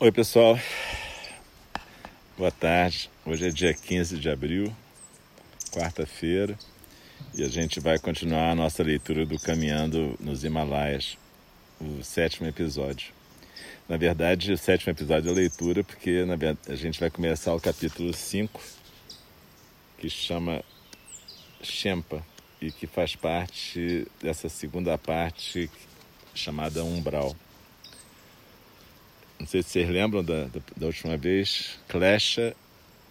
Oi, pessoal. Boa tarde. Hoje é dia 15 de abril, quarta-feira, e a gente vai continuar a nossa leitura do Caminhando nos Himalaias, o sétimo episódio. Na verdade, o sétimo episódio é leitura, porque a gente vai começar o capítulo 5, que chama Shempa, e que faz parte dessa segunda parte chamada Umbral. Sei se vocês lembram da, da, da última vez, Klesha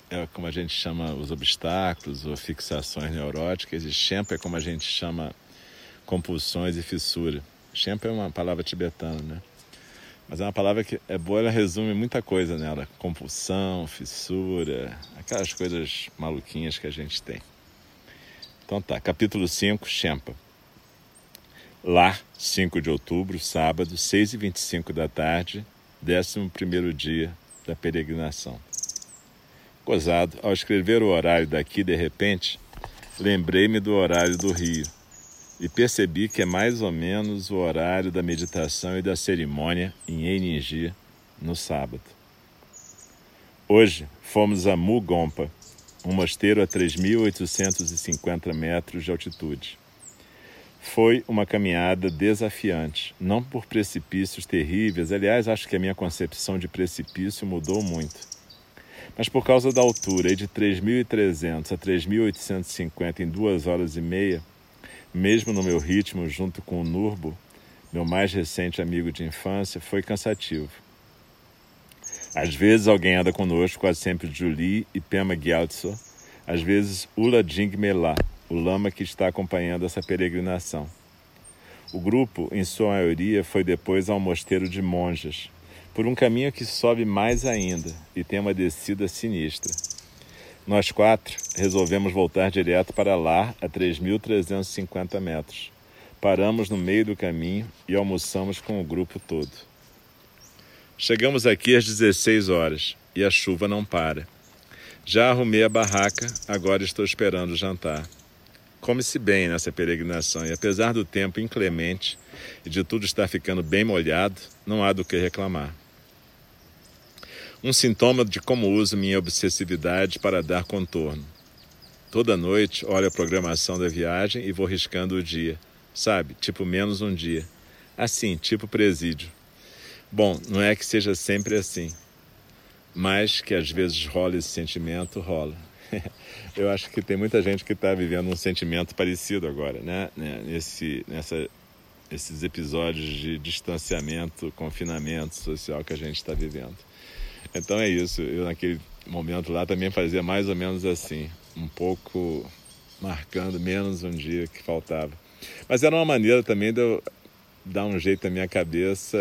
é como a gente chama os obstáculos ou fixações neuróticas, e Shempa é como a gente chama compulsões e fissura. Shempa é uma palavra tibetana, né? Mas é uma palavra que é boa, ela resume muita coisa nela: compulsão, fissura, aquelas coisas maluquinhas que a gente tem. Então tá, capítulo 5, Shempa. Lá, 5 de outubro, sábado, 6h25 da tarde, 11 dia da peregrinação. Gozado, ao escrever o horário daqui, de repente, lembrei-me do horário do Rio e percebi que é mais ou menos o horário da meditação e da cerimônia em Eningi no sábado. Hoje fomos a Mugompa, um mosteiro a 3.850 metros de altitude. Foi uma caminhada desafiante, não por precipícios terríveis, aliás, acho que a minha concepção de precipício mudou muito, mas por causa da altura, de 3.300 a 3.850 em duas horas e meia, mesmo no meu ritmo junto com o Nurbo, meu mais recente amigo de infância, foi cansativo. Às vezes alguém anda conosco, quase sempre Julie e Pema Gyaltso, às vezes Ula Jing Melá, o lama que está acompanhando essa peregrinação. O grupo, em sua maioria, foi depois ao mosteiro de monjas, por um caminho que sobe mais ainda e tem uma descida sinistra. Nós quatro resolvemos voltar direto para lá, a 3.350 metros. Paramos no meio do caminho e almoçamos com o grupo todo. Chegamos aqui às 16 horas e a chuva não para. Já arrumei a barraca, agora estou esperando o jantar. Come-se bem nessa peregrinação e, apesar do tempo inclemente e de tudo estar ficando bem molhado, não há do que reclamar. Um sintoma de como uso minha obsessividade para dar contorno. Toda noite olho a programação da viagem e vou riscando o dia, sabe? Tipo menos um dia. Assim, tipo presídio. Bom, não é que seja sempre assim, mas que às vezes rola esse sentimento, rola. eu acho que tem muita gente que está vivendo um sentimento parecido agora, né? né? Nesse, nessa, esses episódios de distanciamento, confinamento social que a gente está vivendo. Então é isso. Eu naquele momento lá também fazia mais ou menos assim, um pouco marcando menos um dia que faltava. Mas era uma maneira também de eu dar um jeito na minha cabeça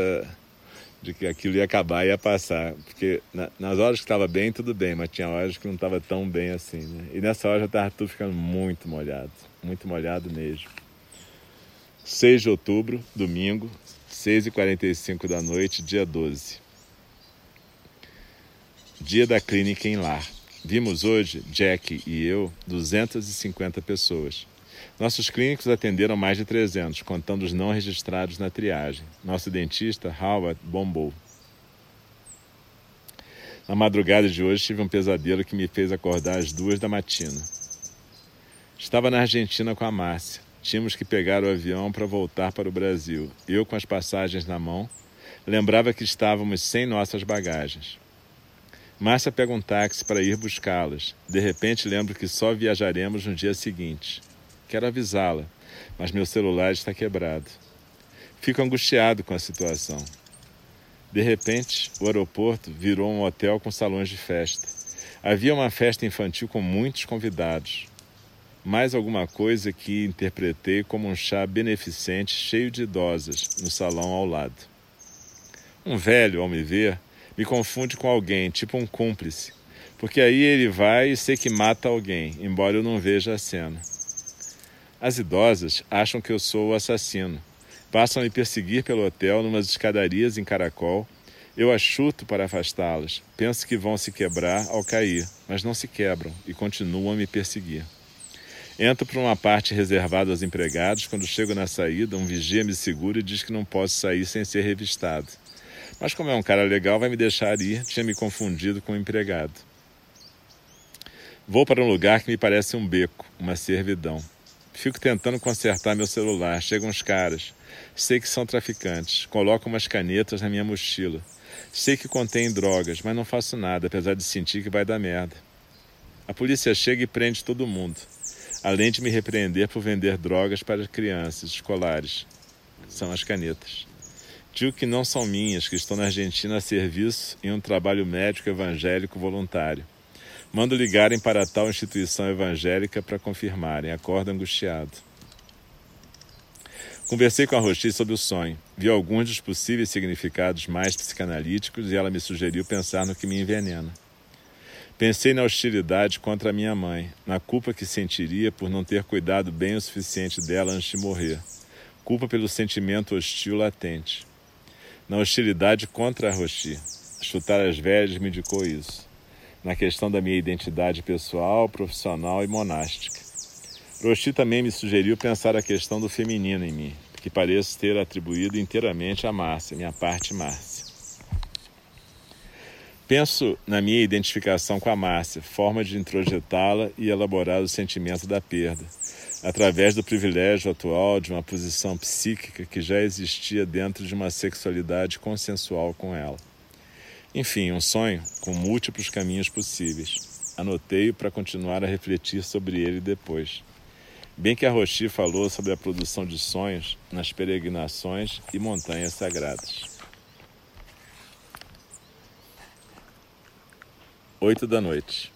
de que aquilo ia acabar e ia passar. Porque na, nas horas que estava bem, tudo bem, mas tinha horas que não estava tão bem assim. Né? E nessa hora já estava tudo ficando muito molhado, muito molhado mesmo. 6 de outubro, domingo, 6h45 da noite, dia 12. Dia da clínica em lar. Vimos hoje, Jack e eu, 250 pessoas. Nossos clínicos atenderam mais de 300, contando os não registrados na triagem. Nosso dentista, Howard, bombou. Na madrugada de hoje tive um pesadelo que me fez acordar às duas da matina. Estava na Argentina com a Márcia. Tínhamos que pegar o avião para voltar para o Brasil. Eu, com as passagens na mão, lembrava que estávamos sem nossas bagagens. Márcia pega um táxi para ir buscá-las. De repente lembro que só viajaremos no dia seguinte. Quero avisá-la, mas meu celular está quebrado. Fico angustiado com a situação. De repente, o aeroporto virou um hotel com salões de festa. Havia uma festa infantil com muitos convidados. Mais alguma coisa que interpretei como um chá beneficente cheio de idosas no salão ao lado. Um velho, ao me ver, me confunde com alguém, tipo um cúmplice, porque aí ele vai e sei que mata alguém, embora eu não veja a cena. As idosas acham que eu sou o assassino. Passam a me perseguir pelo hotel numas escadarias em caracol. Eu as chuto para afastá-las. Penso que vão se quebrar ao cair, mas não se quebram e continuam a me perseguir. Entro por uma parte reservada aos empregados. Quando chego na saída, um vigia me segura e diz que não posso sair sem ser revistado. Mas como é um cara legal, vai me deixar ir, tinha me confundido com um empregado. Vou para um lugar que me parece um beco, uma servidão. Fico tentando consertar meu celular. Chegam os caras. Sei que são traficantes. Colocam umas canetas na minha mochila. Sei que contém drogas, mas não faço nada, apesar de sentir que vai dar merda. A polícia chega e prende todo mundo, além de me repreender por vender drogas para crianças escolares. São as canetas. Digo que não são minhas, que estou na Argentina a serviço em um trabalho médico evangélico voluntário. Mando ligarem para tal instituição evangélica para confirmarem. Acordo angustiado. Conversei com a Rochi sobre o sonho. Vi alguns dos possíveis significados mais psicanalíticos e ela me sugeriu pensar no que me envenena. Pensei na hostilidade contra minha mãe, na culpa que sentiria por não ter cuidado bem o suficiente dela antes de morrer, culpa pelo sentimento hostil latente. Na hostilidade contra a Rochi. Chutar as velhas me indicou isso. Na questão da minha identidade pessoal, profissional e monástica. Rochi também me sugeriu pensar a questão do feminino em mim, que pareço ter atribuído inteiramente a Márcia, minha parte Márcia. Penso na minha identificação com a Márcia, forma de introjetá-la e elaborar o sentimento da perda, através do privilégio atual de uma posição psíquica que já existia dentro de uma sexualidade consensual com ela. Enfim, um sonho com múltiplos caminhos possíveis. Anotei-o para continuar a refletir sobre ele depois. Bem que a Rochi falou sobre a produção de sonhos nas peregrinações e montanhas sagradas. Oito da noite.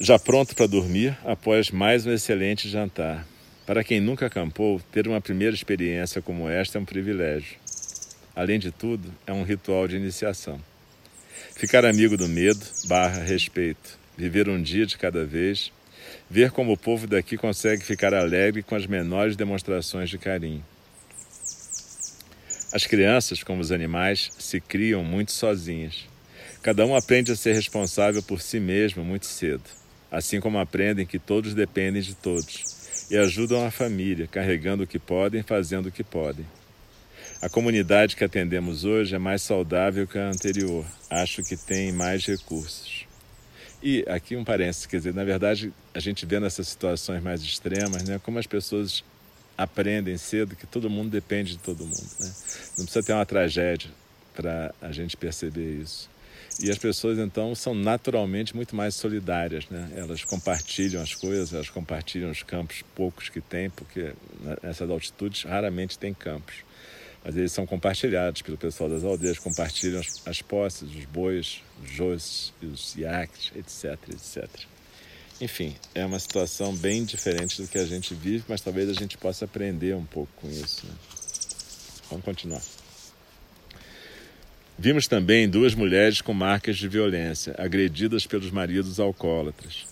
Já pronto para dormir após mais um excelente jantar. Para quem nunca acampou, ter uma primeira experiência como esta é um privilégio. Além de tudo, é um ritual de iniciação. Ficar amigo do medo barra respeito. Viver um dia de cada vez. Ver como o povo daqui consegue ficar alegre com as menores demonstrações de carinho. As crianças, como os animais, se criam muito sozinhas. Cada um aprende a ser responsável por si mesmo muito cedo, assim como aprendem que todos dependem de todos e ajudam a família, carregando o que podem, fazendo o que podem. A comunidade que atendemos hoje é mais saudável que a anterior. Acho que tem mais recursos. E aqui um parênteses, quer dizer, na verdade, a gente vê nessas situações mais extremas, né, como as pessoas aprendem cedo que todo mundo depende de todo mundo. Né? Não precisa ter uma tragédia para a gente perceber isso. E as pessoas então são naturalmente muito mais solidárias, né? Elas compartilham as coisas, elas compartilham os campos poucos que tem, porque nessas altitudes raramente tem campos. Mas eles são compartilhados pelo pessoal das aldeias, compartilham as, as posses, os bois, os joices, os iaques, etc, etc. Enfim, é uma situação bem diferente do que a gente vive, mas talvez a gente possa aprender um pouco com isso. Né? Vamos continuar. Vimos também duas mulheres com marcas de violência, agredidas pelos maridos alcoólatras.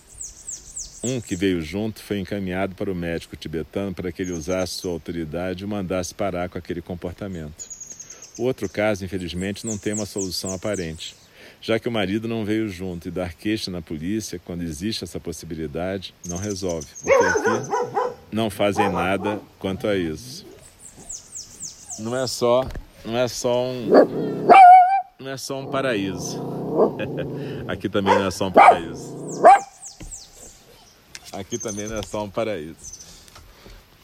Um que veio junto foi encaminhado para o médico tibetano para que ele usasse sua autoridade e o mandasse parar com aquele comportamento. O outro caso, infelizmente, não tem uma solução aparente, já que o marido não veio junto e dar queixa na polícia, quando existe essa possibilidade, não resolve, porque aqui não fazem nada quanto a isso. Não é só, não é só um não é só um paraíso. Aqui também não é só um paraíso. Aqui também não é só um paraíso.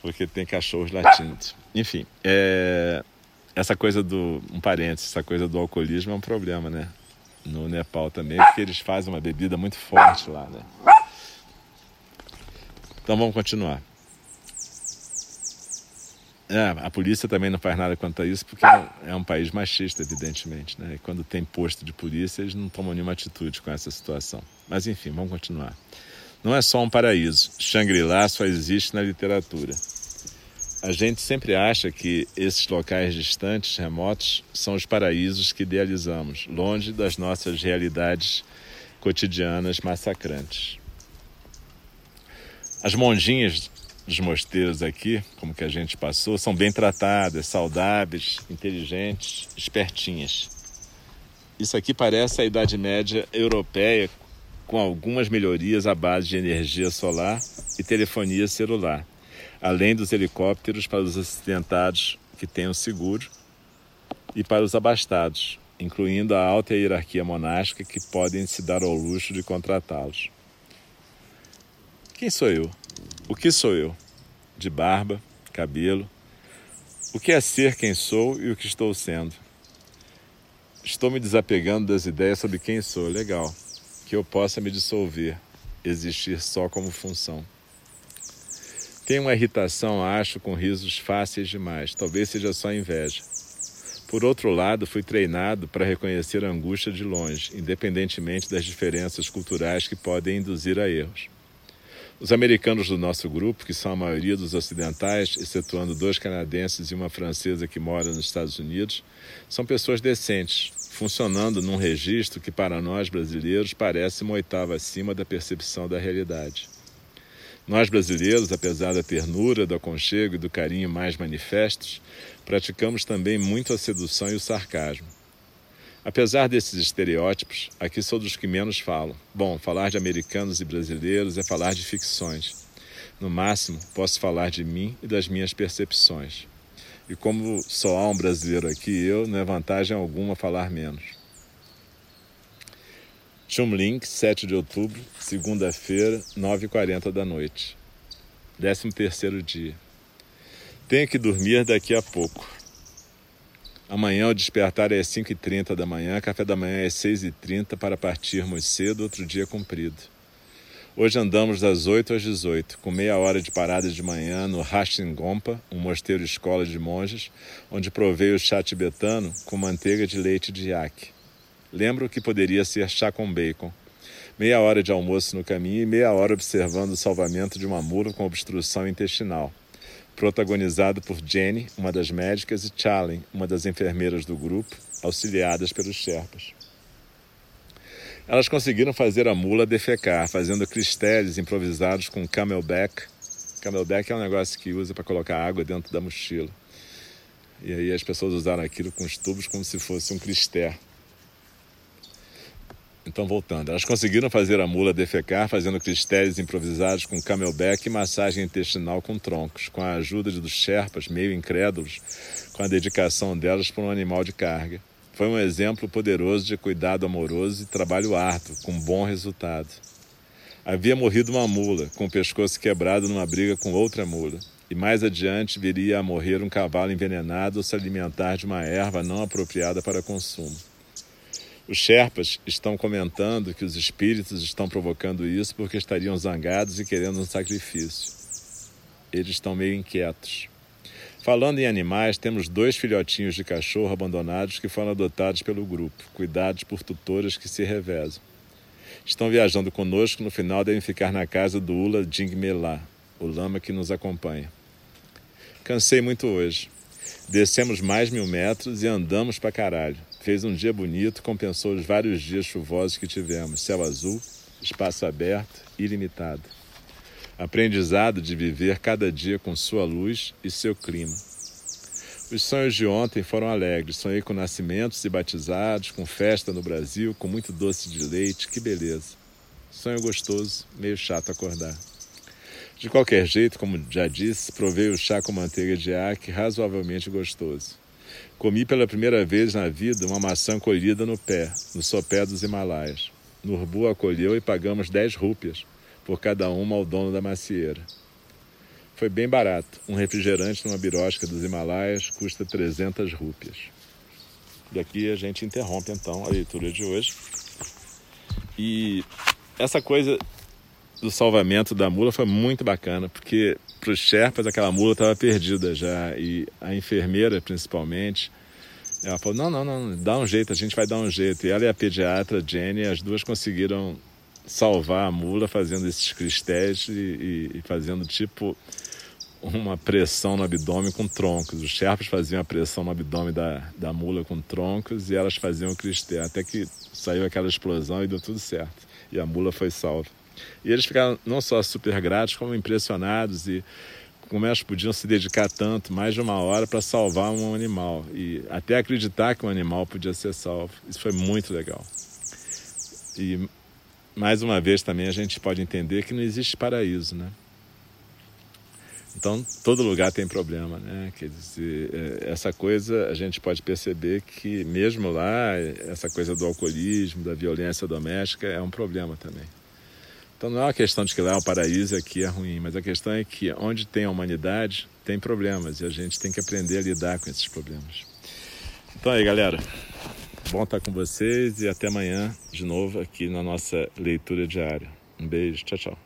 Porque tem cachorros latindo. Enfim, é... essa coisa do. Um parênteses, essa coisa do alcoolismo é um problema, né? No Nepal também, porque eles fazem uma bebida muito forte lá, né? Então vamos continuar. É, a polícia também não faz nada quanto a isso, porque é um país machista, evidentemente. Né? E quando tem posto de polícia, eles não tomam nenhuma atitude com essa situação. Mas enfim, vamos continuar. Não é só um paraíso. Shangri-La só existe na literatura. A gente sempre acha que esses locais distantes, remotos, são os paraísos que idealizamos, longe das nossas realidades cotidianas massacrantes. As monjinhas dos mosteiros aqui, como que a gente passou, são bem tratadas, saudáveis, inteligentes, espertinhas. Isso aqui parece a Idade Média europeia, com algumas melhorias à base de energia solar e telefonia celular, além dos helicópteros para os acidentados que tenham seguro e para os abastados, incluindo a alta hierarquia monástica que podem se dar ao luxo de contratá-los. Quem sou eu? O que sou eu? De barba, cabelo. O que é ser quem sou e o que estou sendo? Estou me desapegando das ideias sobre quem sou. Legal. Que eu possa me dissolver, existir só como função. Tenho uma irritação, acho, com risos fáceis demais. Talvez seja só inveja. Por outro lado, fui treinado para reconhecer a angústia de longe, independentemente das diferenças culturais que podem induzir a erros. Os americanos do nosso grupo, que são a maioria dos ocidentais, excetuando dois canadenses e uma francesa que mora nos Estados Unidos, são pessoas decentes, funcionando num registro que para nós brasileiros parece uma oitava acima da percepção da realidade. Nós brasileiros, apesar da ternura, do aconchego e do carinho mais manifestos, praticamos também muito a sedução e o sarcasmo. Apesar desses estereótipos, aqui sou dos que menos falam. Bom, falar de americanos e brasileiros é falar de ficções. No máximo, posso falar de mim e das minhas percepções. E como só há um brasileiro aqui eu, não é vantagem alguma falar menos. Chumlink, 7 de outubro, segunda-feira, 9h40 da noite. 13 terceiro dia. Tenho que dormir daqui a pouco. Amanhã o despertar é às 5h30 da manhã, café da manhã é às 6h30 para partirmos cedo, outro dia comprido. Hoje andamos das 8 às 18, com meia hora de parada de manhã no Gompa, um mosteiro escola de monges, onde provei o chá tibetano com manteiga de leite de iaque. Lembro que poderia ser chá com bacon. Meia hora de almoço no caminho e meia hora observando o salvamento de uma mula com obstrução intestinal protagonizado por Jenny, uma das médicas, e Charlie, uma das enfermeiras do grupo, auxiliadas pelos Sherpas. Elas conseguiram fazer a mula defecar, fazendo cristéis improvisados com camelback. Camelback é um negócio que usa para colocar água dentro da mochila. E aí as pessoas usaram aquilo com os tubos como se fosse um cristé. Então, voltando, elas conseguiram fazer a mula defecar fazendo cristéis improvisados com camelback e massagem intestinal com troncos, com a ajuda dos sherpas, meio incrédulos, com a dedicação delas por um animal de carga. Foi um exemplo poderoso de cuidado amoroso e trabalho árduo, com bom resultado. Havia morrido uma mula, com o pescoço quebrado numa briga com outra mula. E mais adiante viria a morrer um cavalo envenenado ou se alimentar de uma erva não apropriada para consumo. Os Sherpas estão comentando que os espíritos estão provocando isso porque estariam zangados e querendo um sacrifício. Eles estão meio inquietos. Falando em animais, temos dois filhotinhos de cachorro abandonados que foram adotados pelo grupo, cuidados por tutoras que se revezam. Estão viajando conosco, no final devem ficar na casa do Ula Jingmelá, o lama que nos acompanha. Cansei muito hoje. Descemos mais mil metros e andamos pra caralho. Fez um dia bonito, compensou os vários dias chuvosos que tivemos. Céu azul, espaço aberto, ilimitado. Aprendizado de viver cada dia com sua luz e seu clima. Os sonhos de ontem foram alegres. Sonhei com nascimentos e batizados, com festa no Brasil, com muito doce de leite. Que beleza. Sonho gostoso, meio chato acordar. De qualquer jeito, como já disse, provei o chá com manteiga de arque razoavelmente gostoso. Comi pela primeira vez na vida uma maçã colhida no pé, no sopé dos Himalaias. Nurbu acolheu e pagamos 10 rúpias por cada uma ao dono da macieira. Foi bem barato. Um refrigerante numa birosca dos Himalaias custa 300 rúpias. E aqui a gente interrompe então a leitura de hoje. E essa coisa do salvamento da mula foi muito bacana, porque para os Sherpas aquela mula estava perdida já. E a enfermeira, principalmente, ela falou: não, não, não, dá um jeito, a gente vai dar um jeito. E ela e a pediatra, Jenny, as duas conseguiram salvar a mula fazendo esses cristéis e, e, e fazendo tipo uma pressão no abdômen com troncos. Os Sherpas faziam a pressão no abdômen da, da mula com troncos e elas faziam o cristé. Até que saiu aquela explosão e deu tudo certo. E a mula foi salva. E eles ficaram não só super gratos, como impressionados e como elas podiam se dedicar tanto, mais de uma hora, para salvar um animal. E até acreditar que um animal podia ser salvo. Isso foi muito legal. E mais uma vez também a gente pode entender que não existe paraíso, né? Então, todo lugar tem problema, né? Quer dizer, é, essa coisa a gente pode perceber que, mesmo lá, essa coisa do alcoolismo, da violência doméstica é um problema também. Então, não é uma questão de que lá é um paraíso e aqui é ruim, mas a questão é que onde tem a humanidade, tem problemas e a gente tem que aprender a lidar com esses problemas. Então, aí, galera, bom estar com vocês e até amanhã de novo aqui na nossa leitura diária. Um beijo, tchau, tchau.